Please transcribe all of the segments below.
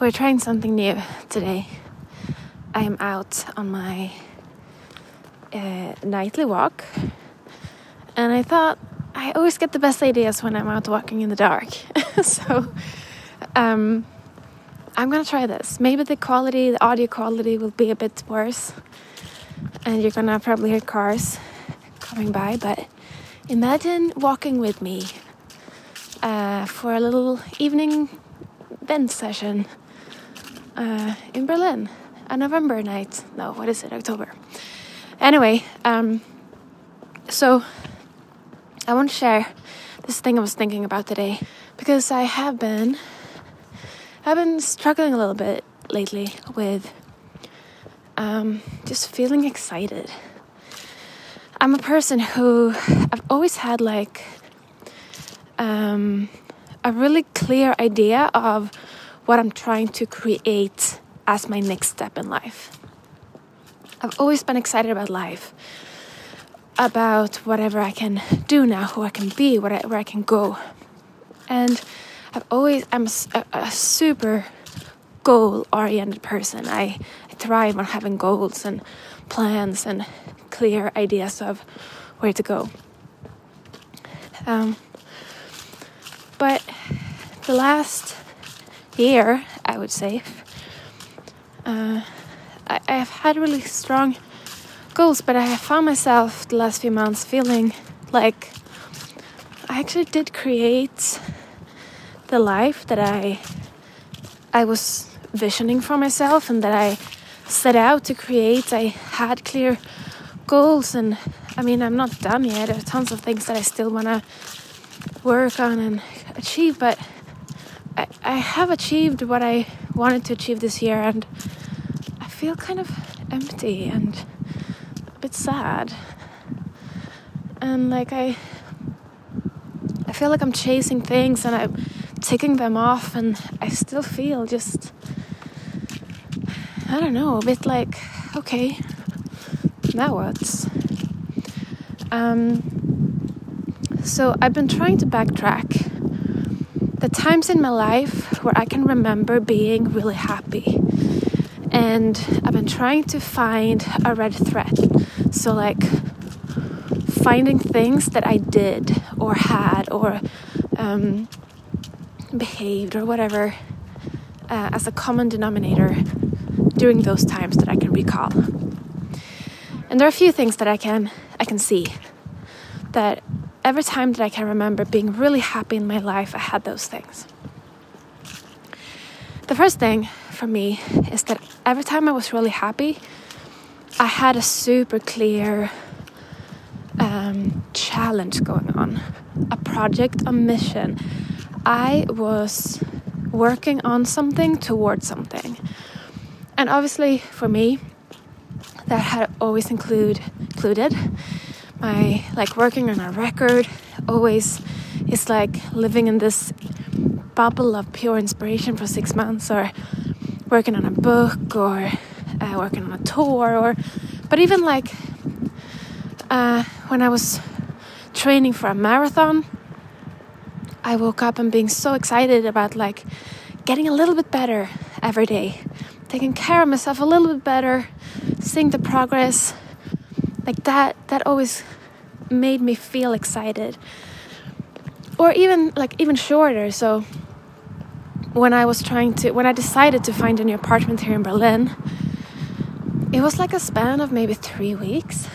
we're trying something new today. I am out on my uh, nightly walk, and I thought I always get the best ideas when I'm out walking in the dark. so um, I'm gonna try this. Maybe the quality, the audio quality, will be a bit worse, and you're gonna probably hear cars coming by. But imagine walking with me uh, for a little evening session uh, in Berlin, a November night. No, what is it? October. Anyway, um, so I want to share this thing I was thinking about today because I have been I've been struggling a little bit lately with um, just feeling excited. I'm a person who I've always had like um, a really clear idea of what I'm trying to create as my next step in life. I've always been excited about life, about whatever I can do now, who I can be, where I, where I can go. And I've always, I'm a, a super goal oriented person. I, I thrive on having goals and plans and clear ideas of where to go. Um, but the last year, I would say, uh, I, I have had really strong goals, but I have found myself the last few months feeling like I actually did create the life that I I was visioning for myself and that I set out to create. I had clear goals, and I mean, I'm not done yet. There are tons of things that I still want to work on and achieve, but I, I have achieved what I wanted to achieve this year, and I feel kind of empty and a bit sad. And like, I, I feel like I'm chasing things and I'm ticking them off, and I still feel just, I don't know, a bit like, okay, now what? Um, so I've been trying to backtrack the times in my life where I can remember being really happy. And I've been trying to find a red thread. So, like, finding things that I did or had or um, behaved or whatever uh, as a common denominator during those times that I can recall. And there are a few things that I can I can see that every time that I can remember being really happy in my life, I had those things. The first thing for me is that every time I was really happy, I had a super clear um, challenge going on, a project, a mission. I was working on something towards something. And obviously, for me, that had always include, included my like working on a record always is like living in this bubble of pure inspiration for six months or working on a book or uh, working on a tour or but even like uh, when i was training for a marathon i woke up and being so excited about like getting a little bit better every day taking care of myself a little bit better seeing the progress like that that always made me feel excited. Or even like even shorter so when i was trying to when i decided to find a new apartment here in berlin it was like a span of maybe three weeks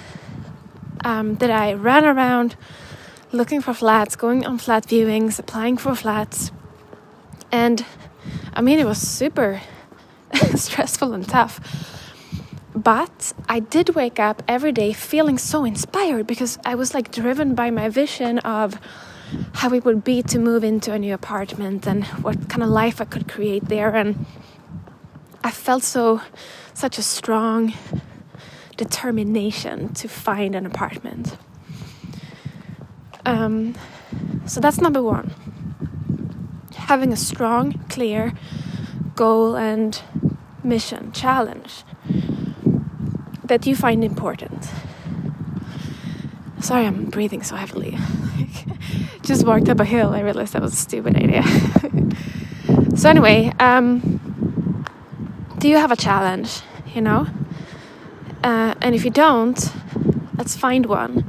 um, that i ran around looking for flats going on flat viewings applying for flats. And i mean it was super stressful and tough but I did wake up every day feeling so inspired because I was like driven by my vision of how it would be to move into a new apartment and what kind of life I could create there. And I felt so, such a strong determination to find an apartment. Um, so that's number one. Having a strong, clear goal and mission, challenge that you find important. Sorry, I'm breathing so heavily. Just walked up a hill. I realized that was a stupid idea. so anyway, um, do you have a challenge? You know? Uh, and if you don't, let's find one.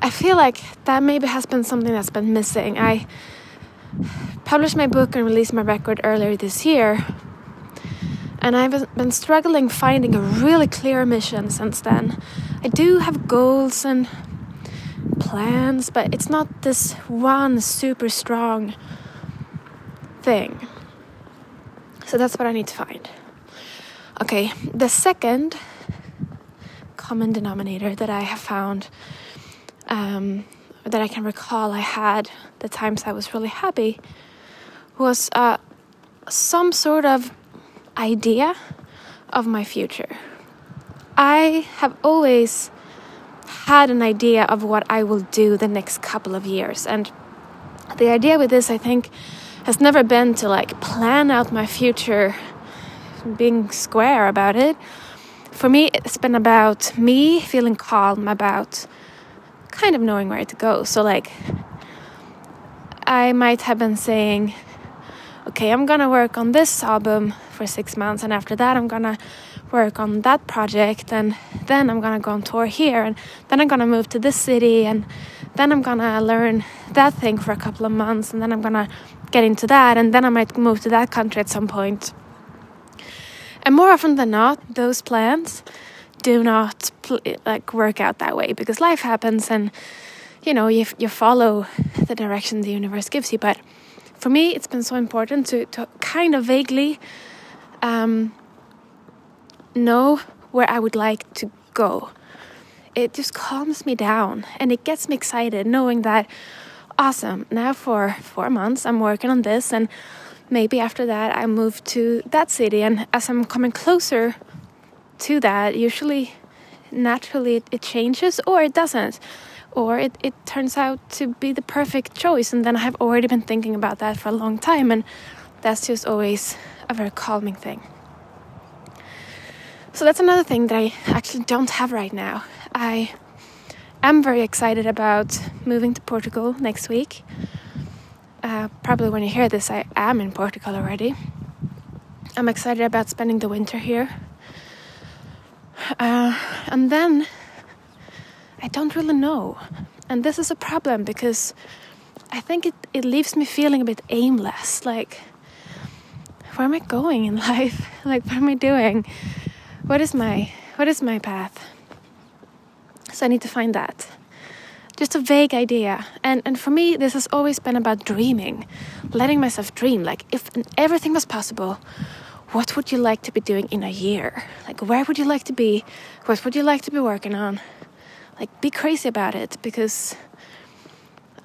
I feel like that maybe has been something that's been missing. I published my book and released my record earlier this year, and I've been struggling finding a really clear mission since then. I do have goals and plans, but it's not this one super strong thing. So that's what I need to find. Okay, the second common denominator that I have found um, that I can recall I had the times I was really happy was uh, some sort of idea of my future. I have always had an idea of what I will do the next couple of years, and the idea with this, I think, has never been to like plan out my future being square about it. For me, it's been about me feeling calm about kind of knowing where to go. So, like, I might have been saying, okay, I'm gonna work on this album for six months, and after that, I'm gonna work on that project, and then I'm gonna go on tour here, and then I'm gonna move to this city, and then I'm gonna learn that thing for a couple of months, and then I'm gonna get into that, and then I might move to that country at some point. And more often than not, those plans do not pl- like work out that way because life happens, and you know you you follow the direction the universe gives you. But for me, it's been so important to to kind of vaguely um, know where I would like to go. It just calms me down and it gets me excited knowing that awesome. Now for four months, I'm working on this, and maybe after that, I move to that city. And as I'm coming closer to that, usually, naturally, it, it changes or it doesn't. Or it, it turns out to be the perfect choice. And then I have already been thinking about that for a long time. And that's just always a very calming thing. So that's another thing that I actually don't have right now. I am very excited about moving to Portugal next week. Uh, probably when you hear this, I am in Portugal already. I'm excited about spending the winter here. Uh, and then I don't really know. And this is a problem because I think it, it leaves me feeling a bit aimless. Like, where am I going in life? like, what am I doing? What is my what is my path? So I need to find that. Just a vague idea. And and for me this has always been about dreaming. Letting myself dream. Like if everything was possible, what would you like to be doing in a year? Like where would you like to be? What would you like to be working on? Like be crazy about it because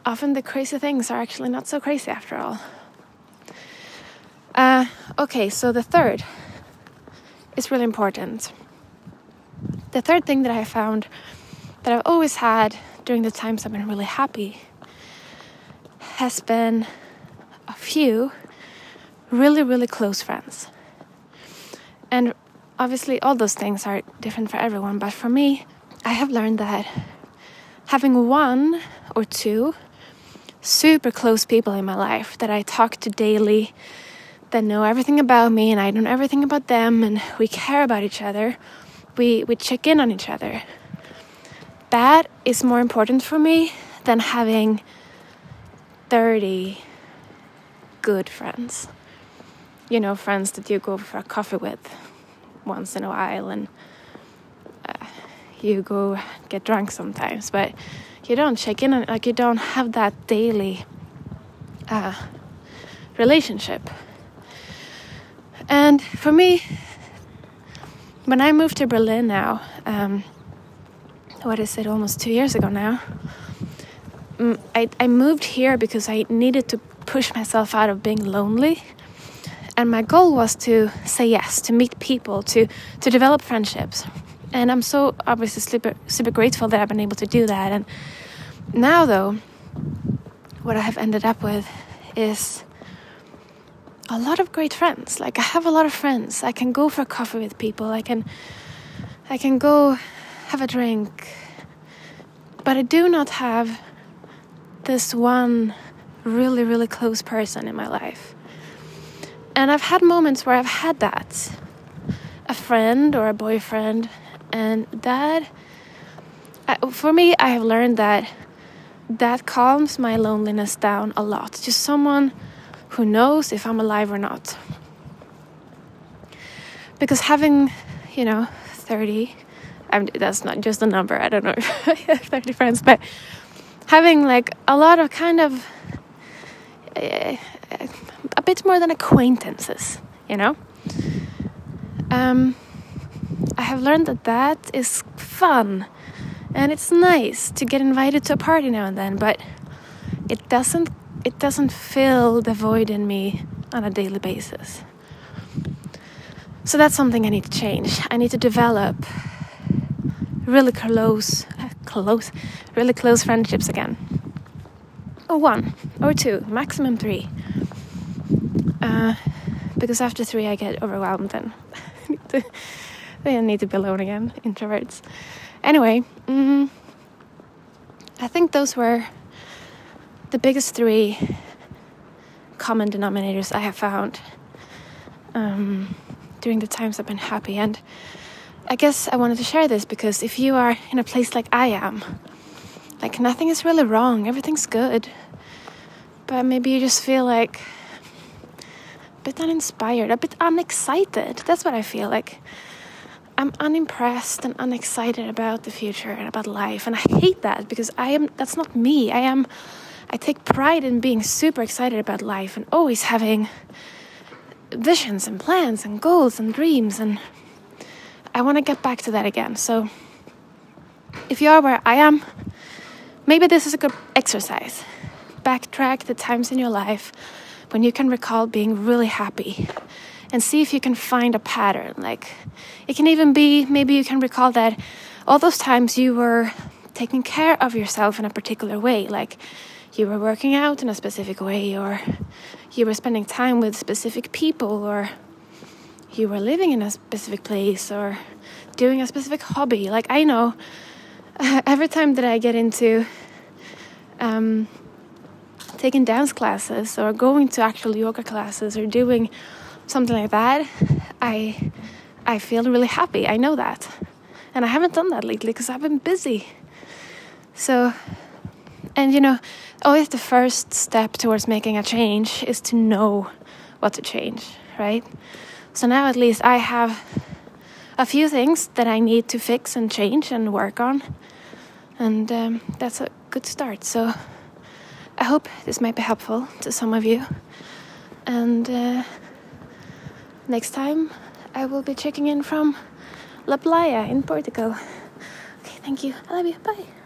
often the crazy things are actually not so crazy after all. Uh, okay, so the third is really important. The third thing that I found that I've always had during the times I've been really happy has been a few really, really close friends. And obviously, all those things are different for everyone, but for me, I have learned that having one or two super close people in my life that I talk to daily, that know everything about me, and I know everything about them, and we care about each other, we, we check in on each other that is more important for me than having 30 good friends. You know, friends that you go for a coffee with once in a while and you go get drunk sometimes, but you don't check in on like you don't have that daily uh, relationship. And for me, when I moved to Berlin now, um, what is it, almost two years ago now. Mm, I, I moved here because I needed to push myself out of being lonely. And my goal was to say yes, to meet people, to, to develop friendships. And I'm so obviously super, super grateful that I've been able to do that. And now, though, what I have ended up with is a lot of great friends. Like I have a lot of friends. I can go for coffee with people. I can I can go have a drink. But I do not have this one really, really close person in my life. And I've had moments where I've had that. A friend or a boyfriend, and that, for me, I have learned that that calms my loneliness down a lot. Just someone who knows if I'm alive or not. Because having, you know, 30, I'm, that's not just a number, I don't know if I have 30 friends, but having like a lot of kind of uh, a bit more than acquaintances, you know. Um, I have learned that that is fun and it's nice to get invited to a party now and then, but it doesn't it doesn't fill the void in me on a daily basis. So that's something I need to change. I need to develop really close close really close friendships again. Or one or two, maximum three. Uh, because after three, I get overwhelmed and they need to be alone again, introverts. Anyway, mm, I think those were the biggest three common denominators I have found um, during the times I've been happy. And I guess I wanted to share this because if you are in a place like I am, like nothing is really wrong, everything's good, but maybe you just feel like a bit uninspired, a bit unexcited. That's what I feel like. I'm unimpressed and unexcited about the future and about life, and I hate that because I am. That's not me. I am. I take pride in being super excited about life and always having visions and plans and goals and dreams, and I want to get back to that again. So, if you are where I am, maybe this is a good exercise. Backtrack the times in your life when you can recall being really happy and see if you can find a pattern. Like it can even be maybe you can recall that all those times you were taking care of yourself in a particular way, like you were working out in a specific way, or you were spending time with specific people, or you were living in a specific place, or doing a specific hobby. Like I know every time that I get into um, taking dance classes or going to actual yoga classes or doing something like that, I I feel really happy. I know that. And I haven't done that lately because I've been busy. So and you know, always the first step towards making a change is to know what to change, right? So now at least I have a few things that I need to fix and change and work on. And um, that's a good start. So I hope this might be helpful to some of you. And uh, next time I will be checking in from La Playa in Portugal. Okay, thank you. I love you. Bye.